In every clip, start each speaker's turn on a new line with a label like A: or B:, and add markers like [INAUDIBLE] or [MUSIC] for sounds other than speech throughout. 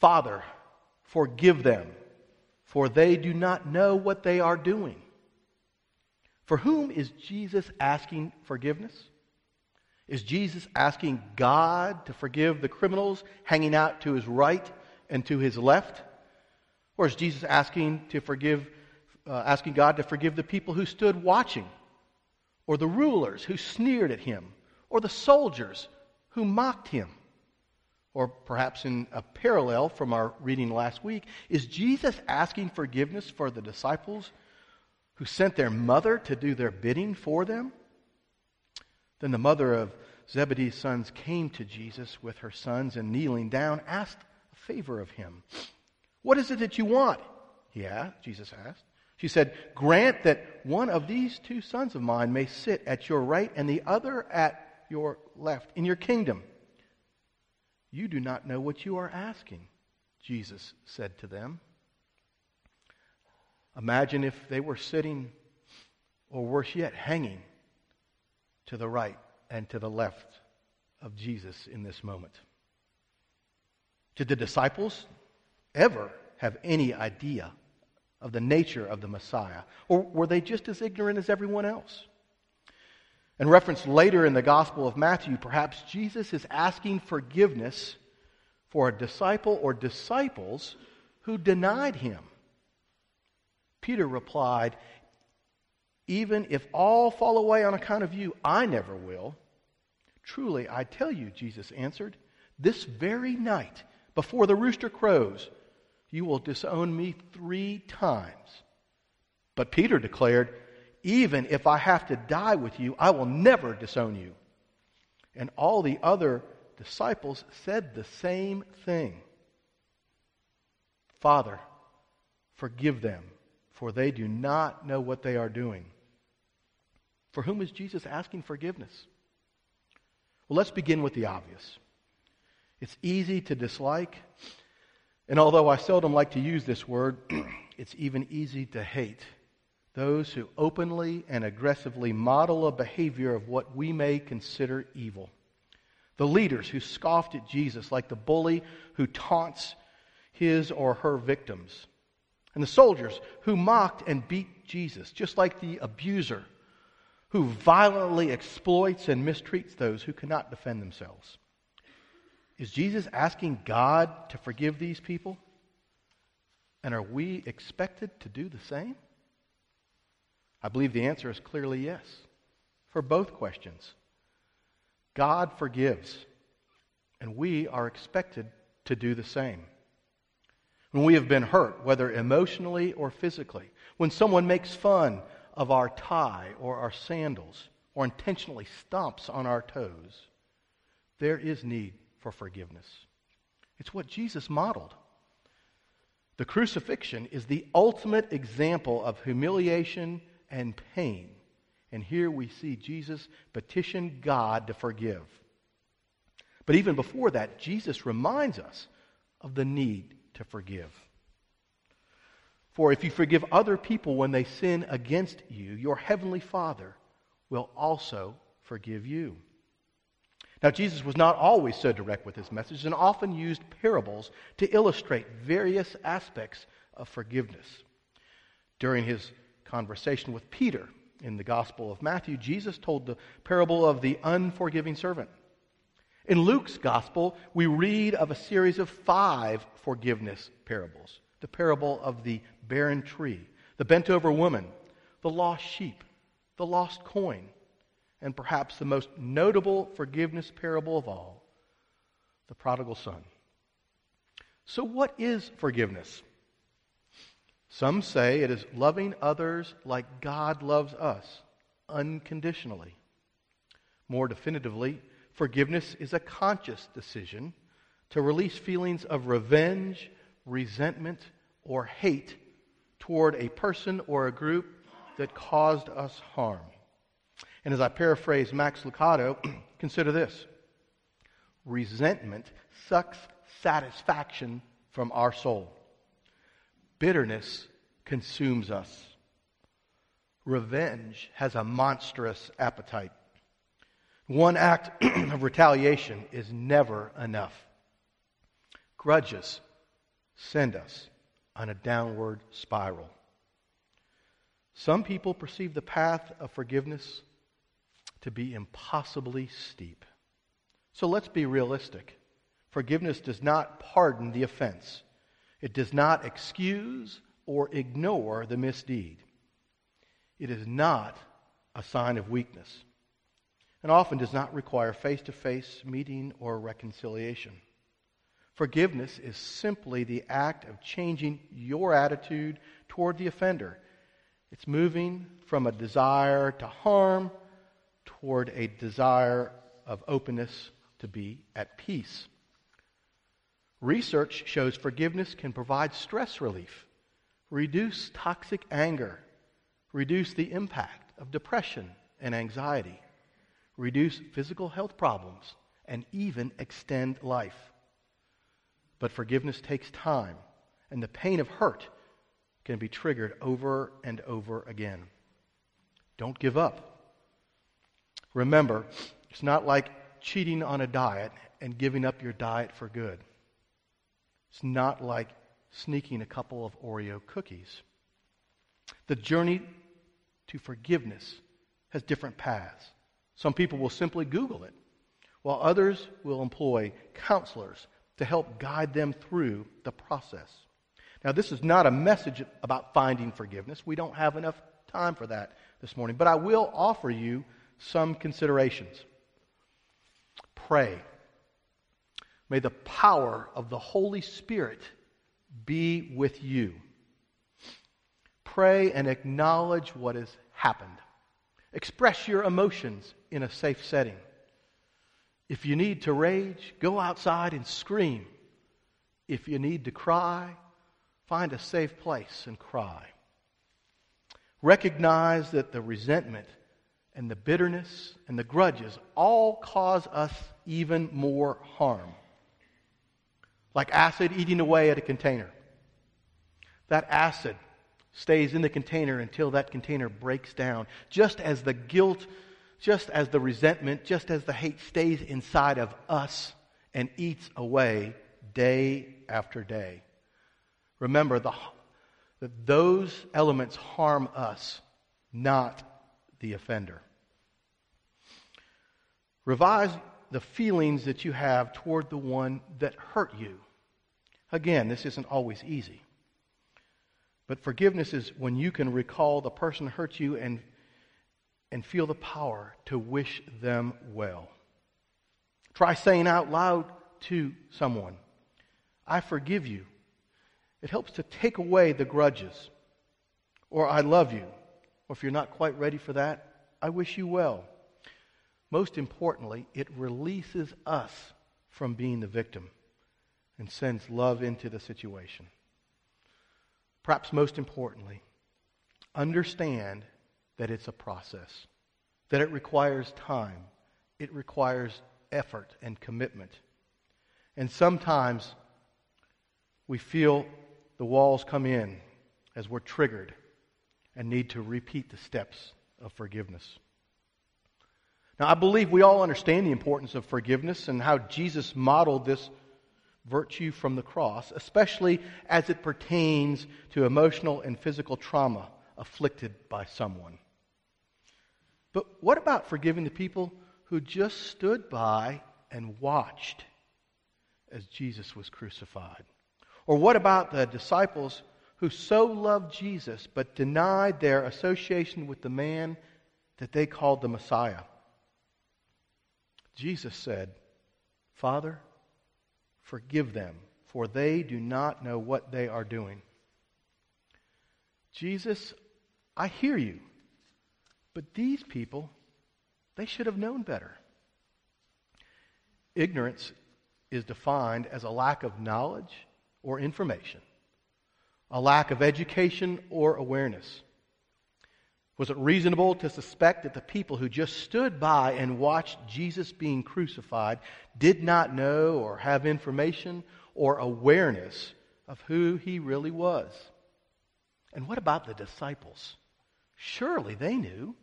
A: Father, forgive them, for they do not know what they are doing. For whom is Jesus asking forgiveness? Is Jesus asking God to forgive the criminals hanging out to his right and to his left? Or is Jesus asking to forgive, uh, asking God to forgive the people who stood watching, or the rulers who sneered at him, or the soldiers who mocked him? Or perhaps in a parallel from our reading last week, is Jesus asking forgiveness for the disciples who sent their mother to do their bidding for them? Then the mother of Zebedee's sons came to Jesus with her sons and kneeling down asked a favor of him. What is it that you want? He asked, Jesus asked. She said, Grant that one of these two sons of mine may sit at your right and the other at your left in your kingdom. You do not know what you are asking, Jesus said to them. Imagine if they were sitting, or worse yet, hanging to the right and to the left of Jesus in this moment. Did the disciples ever have any idea of the nature of the Messiah? Or were they just as ignorant as everyone else? And referenced later in the Gospel of Matthew, perhaps Jesus is asking forgiveness for a disciple or disciples who denied him. Peter replied, even if all fall away on account of you, I never will. Truly, I tell you, Jesus answered, this very night, before the rooster crows, you will disown me three times. But Peter declared, Even if I have to die with you, I will never disown you. And all the other disciples said the same thing Father, forgive them, for they do not know what they are doing. For whom is Jesus asking forgiveness? Well, let's begin with the obvious. It's easy to dislike, and although I seldom like to use this word, [CLEARS THROAT] it's even easy to hate those who openly and aggressively model a behavior of what we may consider evil. The leaders who scoffed at Jesus, like the bully who taunts his or her victims. And the soldiers who mocked and beat Jesus, just like the abuser who violently exploits and mistreats those who cannot defend themselves. Is Jesus asking God to forgive these people? And are we expected to do the same? I believe the answer is clearly yes for both questions. God forgives, and we are expected to do the same. When we have been hurt, whether emotionally or physically, when someone makes fun of our tie or our sandals or intentionally stomps on our toes, there is need for forgiveness. It's what Jesus modeled. The crucifixion is the ultimate example of humiliation and pain. And here we see Jesus petition God to forgive. But even before that, Jesus reminds us of the need to forgive. For if you forgive other people when they sin against you, your heavenly Father will also forgive you. Now, Jesus was not always so direct with his message and often used parables to illustrate various aspects of forgiveness. During his conversation with Peter in the Gospel of Matthew, Jesus told the parable of the unforgiving servant. In Luke's Gospel, we read of a series of five forgiveness parables the parable of the barren tree, the bent over woman, the lost sheep, the lost coin, and perhaps the most notable forgiveness parable of all, the prodigal son. So, what is forgiveness? Some say it is loving others like God loves us, unconditionally. More definitively, forgiveness is a conscious decision to release feelings of revenge resentment, or hate toward a person or a group that caused us harm. And as I paraphrase Max Lucado, [CLEARS THROAT] consider this resentment sucks satisfaction from our soul, bitterness consumes us. Revenge has a monstrous appetite. One act [CLEARS THROAT] of retaliation is never enough. Grudges send us on a downward spiral. Some people perceive the path of forgiveness to be impossibly steep. So let's be realistic. Forgiveness does not pardon the offense, it does not excuse or ignore the misdeed. It is not a sign of weakness, and often does not require face to face meeting or reconciliation. Forgiveness is simply the act of changing your attitude toward the offender. It's moving from a desire to harm toward a desire of openness to be at peace. Research shows forgiveness can provide stress relief, reduce toxic anger, reduce the impact of depression and anxiety, reduce physical health problems, and even extend life. But forgiveness takes time, and the pain of hurt can be triggered over and over again. Don't give up. Remember, it's not like cheating on a diet and giving up your diet for good. It's not like sneaking a couple of Oreo cookies. The journey to forgiveness has different paths. Some people will simply Google it, while others will employ counselors to help guide them through the process. Now, this is not a message about finding forgiveness. We don't have enough time for that this morning. But I will offer you some considerations. Pray. May the power of the Holy Spirit be with you. Pray and acknowledge what has happened. Express your emotions in a safe setting. If you need to rage, go outside and scream. If you need to cry, find a safe place and cry. Recognize that the resentment and the bitterness and the grudges all cause us even more harm. Like acid eating away at a container. That acid stays in the container until that container breaks down. Just as the guilt, just as the resentment, just as the hate stays inside of us and eats away day after day. Remember the, that those elements harm us, not the offender. Revise the feelings that you have toward the one that hurt you. Again, this isn't always easy. But forgiveness is when you can recall the person hurt you and, and feel the power to wish them well. Try saying out loud to someone, I forgive you. It helps to take away the grudges. Or I love you. Or if you're not quite ready for that, I wish you well. Most importantly, it releases us from being the victim and sends love into the situation. Perhaps most importantly, understand that it's a process, that it requires time, it requires effort and commitment. And sometimes we feel the walls come in as we're triggered and need to repeat the steps of forgiveness. Now, I believe we all understand the importance of forgiveness and how Jesus modeled this virtue from the cross, especially as it pertains to emotional and physical trauma afflicted by someone. But what about forgiving the people who just stood by and watched as Jesus was crucified? Or what about the disciples who so loved Jesus but denied their association with the man that they called the Messiah? Jesus said, Father, forgive them, for they do not know what they are doing. Jesus, I hear you, but these people, they should have known better. Ignorance is defined as a lack of knowledge or information, a lack of education or awareness. Was it reasonable to suspect that the people who just stood by and watched Jesus being crucified did not know or have information or awareness of who he really was? And what about the disciples? Surely they knew.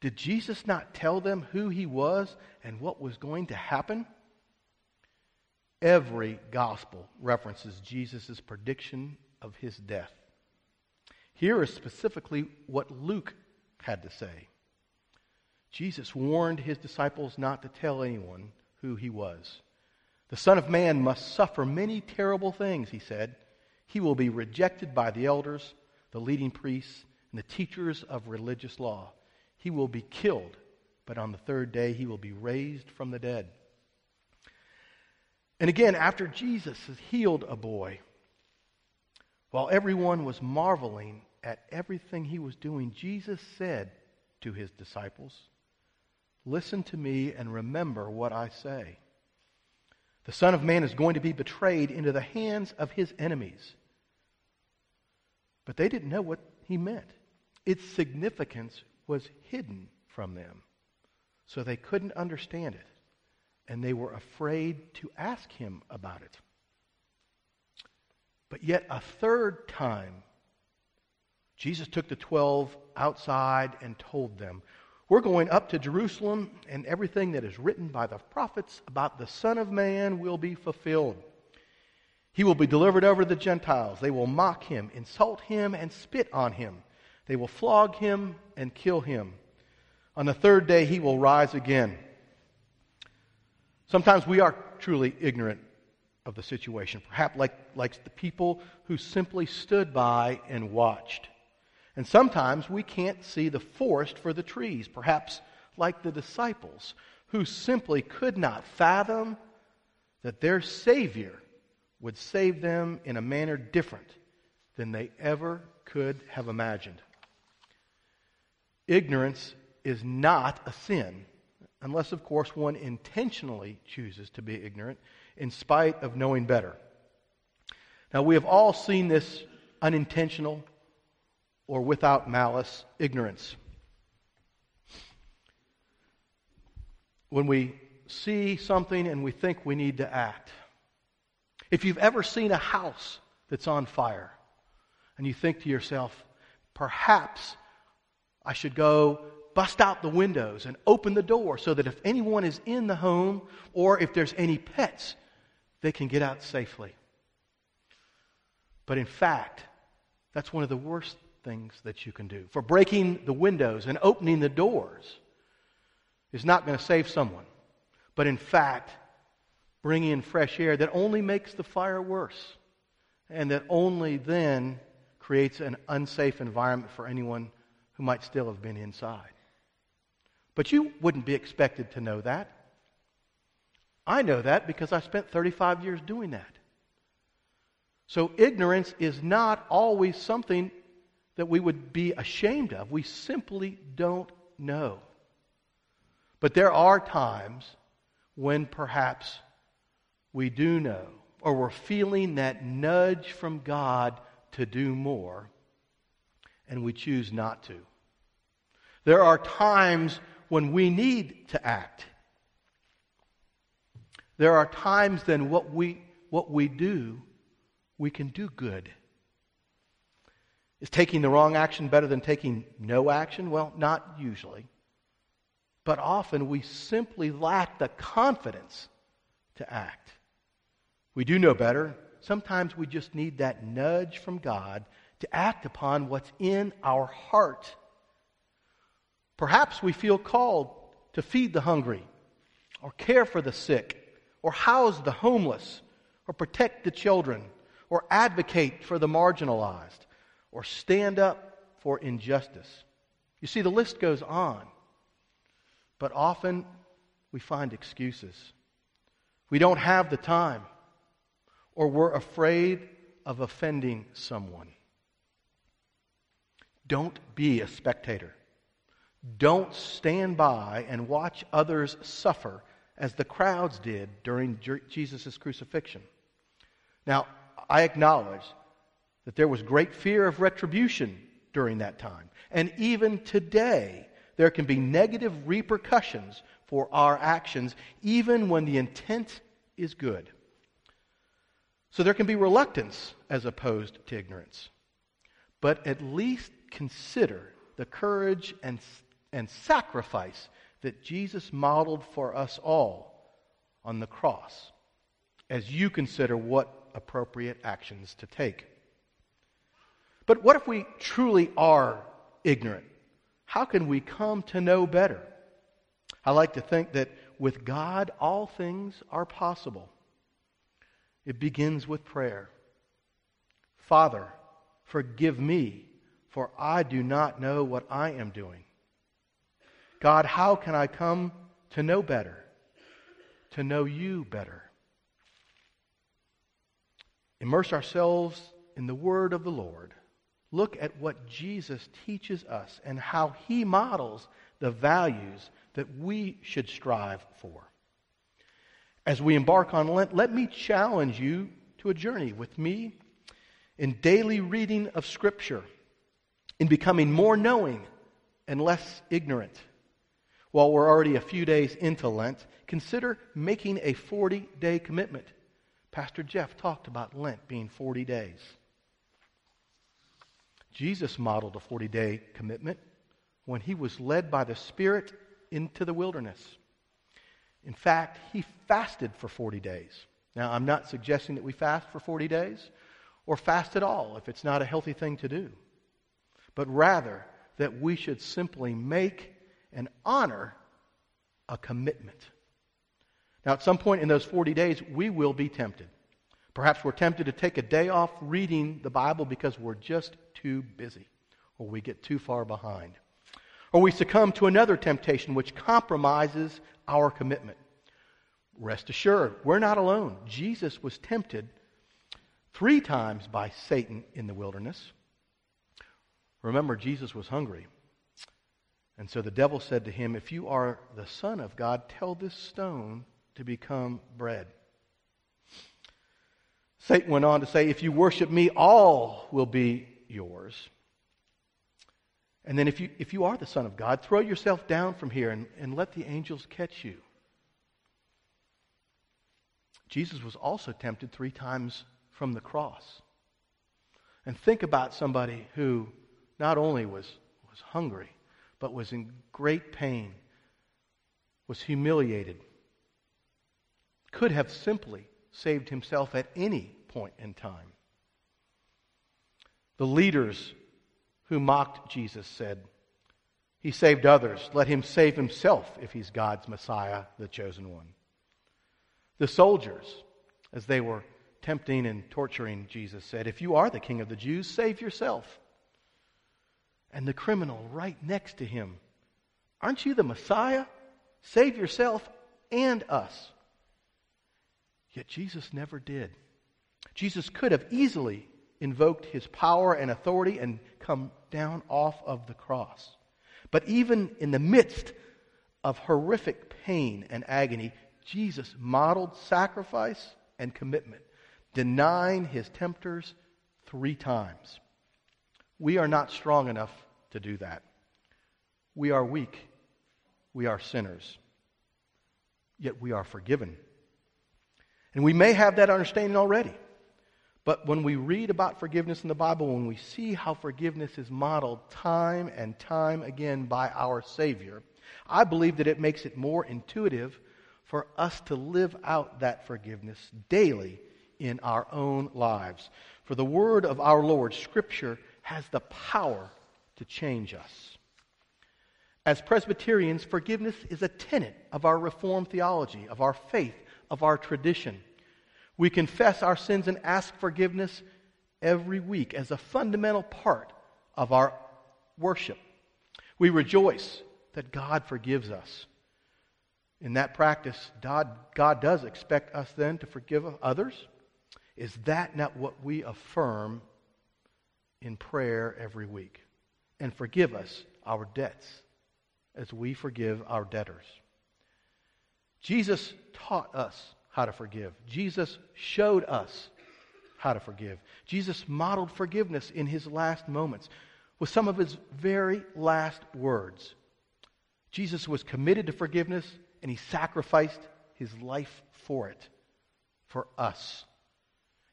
A: Did Jesus not tell them who he was and what was going to happen? Every gospel references Jesus' prediction of his death. Here is specifically what Luke had to say. Jesus warned his disciples not to tell anyone who he was. The Son of Man must suffer many terrible things, he said. He will be rejected by the elders, the leading priests, and the teachers of religious law. He will be killed, but on the third day he will be raised from the dead. And again, after Jesus has healed a boy, while everyone was marveling at everything he was doing, Jesus said to his disciples, Listen to me and remember what I say. The Son of Man is going to be betrayed into the hands of his enemies. But they didn't know what he meant. Its significance was hidden from them, so they couldn't understand it, and they were afraid to ask him about it. But yet, a third time, Jesus took the twelve outside and told them, We're going up to Jerusalem, and everything that is written by the prophets about the Son of Man will be fulfilled. He will be delivered over to the Gentiles. They will mock him, insult him, and spit on him. They will flog him and kill him. On the third day, he will rise again. Sometimes we are truly ignorant of the situation, perhaps like, like the people who simply stood by and watched. And sometimes we can't see the forest for the trees, perhaps like the disciples who simply could not fathom that their Savior would save them in a manner different than they ever could have imagined. Ignorance is not a sin, unless, of course, one intentionally chooses to be ignorant in spite of knowing better. Now, we have all seen this unintentional or without malice ignorance. When we see something and we think we need to act, if you've ever seen a house that's on fire and you think to yourself, perhaps I should go bust out the windows and open the door so that if anyone is in the home or if there's any pets, they can get out safely. But in fact, that's one of the worst things that you can do. For breaking the windows and opening the doors is not going to save someone. But in fact, bring in fresh air that only makes the fire worse and that only then creates an unsafe environment for anyone who might still have been inside. But you wouldn't be expected to know that. I know that because I spent 35 years doing that. So ignorance is not always something that we would be ashamed of. We simply don't know. But there are times when perhaps we do know, or we're feeling that nudge from God to do more, and we choose not to. There are times when we need to act. There are times then what we, what we do, we can do good. Is taking the wrong action better than taking no action? Well, not usually. But often we simply lack the confidence to act. We do know better. Sometimes we just need that nudge from God to act upon what's in our heart. Perhaps we feel called to feed the hungry, or care for the sick, or house the homeless, or protect the children, or advocate for the marginalized, or stand up for injustice. You see, the list goes on. But often we find excuses. We don't have the time or we're afraid of offending someone. Don't be a spectator. Don't stand by and watch others suffer as the crowds did during Jesus' crucifixion. Now, I acknowledge that there was great fear of retribution during that time. And even today, there can be negative repercussions for our actions, even when the intent is good. So there can be reluctance as opposed to ignorance. But at least consider the courage and, and sacrifice that Jesus modeled for us all on the cross. as you consider what appropriate actions to take. But what if we truly are ignorant? How can we come to know better? I like to think that with God, all things are possible. It begins with prayer. Father, forgive me, for I do not know what I am doing. God, how can I come to know better? To know you better? Immerse ourselves in the word of the Lord. Look at what Jesus teaches us and how he models the values that we should strive for. As we embark on Lent, let me challenge you to a journey with me in daily reading of Scripture, in becoming more knowing and less ignorant. While we're already a few days into Lent, consider making a 40 day commitment. Pastor Jeff talked about Lent being 40 days. Jesus modeled a 40 day commitment when he was led by the Spirit into the wilderness. In fact, he fasted for 40 days. Now, I'm not suggesting that we fast for 40 days or fast at all if it's not a healthy thing to do, but rather that we should simply make and honor a commitment. Now, at some point in those 40 days, we will be tempted. Perhaps we're tempted to take a day off reading the Bible because we're just too busy or we get too far behind. Or we succumb to another temptation which compromises our commitment. Rest assured, we're not alone. Jesus was tempted three times by Satan in the wilderness. Remember, Jesus was hungry. And so the devil said to him, If you are the Son of God, tell this stone to become bread. Satan went on to say, If you worship me, all will be yours. And then, if you, if you are the Son of God, throw yourself down from here and, and let the angels catch you. Jesus was also tempted three times from the cross. And think about somebody who not only was, was hungry, but was in great pain, was humiliated, could have simply saved himself at any point in time. The leaders who mocked Jesus said, He saved others. Let him save himself if he's God's Messiah, the chosen one. The soldiers, as they were tempting and torturing Jesus, said, If you are the king of the Jews, save yourself. And the criminal right next to him, Aren't you the Messiah? Save yourself and us. Yet Jesus never did. Jesus could have easily invoked his power and authority and come down off of the cross. But even in the midst of horrific pain and agony, Jesus modeled sacrifice and commitment, denying his tempters three times. We are not strong enough to do that. We are weak. We are sinners. Yet we are forgiven. And we may have that understanding already. But when we read about forgiveness in the Bible, when we see how forgiveness is modeled time and time again by our Savior, I believe that it makes it more intuitive for us to live out that forgiveness daily in our own lives. For the word of our Lord, Scripture, has the power to change us. As Presbyterians, forgiveness is a tenet of our Reformed theology, of our faith, of our tradition. We confess our sins and ask forgiveness every week as a fundamental part of our worship. We rejoice that God forgives us. In that practice, God, God does expect us then to forgive others. Is that not what we affirm in prayer every week? And forgive us our debts as we forgive our debtors. Jesus taught us how to forgive. Jesus showed us how to forgive. Jesus modeled forgiveness in his last moments with some of his very last words. Jesus was committed to forgiveness and he sacrificed his life for it, for us.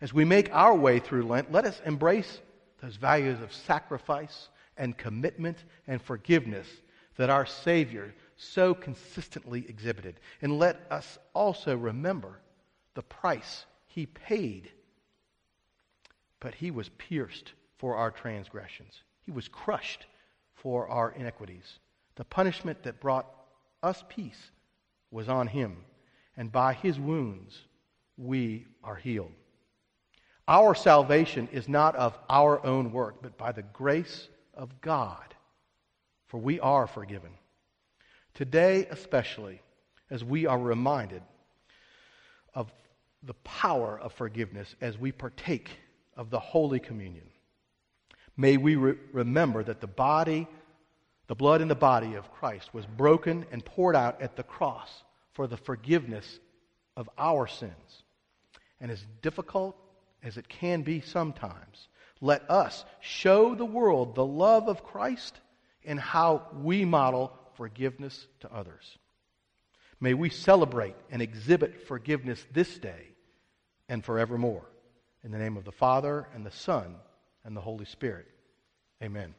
A: As we make our way through Lent, let us embrace those values of sacrifice and commitment and forgiveness that our Savior so consistently exhibited. And let us also remember the price he paid. But he was pierced for our transgressions, he was crushed for our iniquities. The punishment that brought us peace was on him, and by his wounds we are healed. Our salvation is not of our own work, but by the grace of God, for we are forgiven. Today, especially, as we are reminded of the power of forgiveness as we partake of the Holy Communion, may we re- remember that the body, the blood in the body of Christ was broken and poured out at the cross for the forgiveness of our sins. And as difficult as it can be sometimes, let us show the world the love of Christ and how we model forgiveness to others. May we celebrate and exhibit forgiveness this day and forevermore. In the name of the Father, and the Son, and the Holy Spirit. Amen.